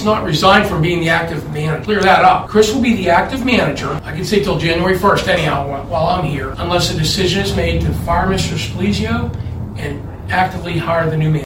he's not resigned from being the active manager. Clear that up. Chris will be the active manager. I can say till January 1st anyhow while- I'm here, unless a decision is made to fire Mr. Splesio and actively hire the new man.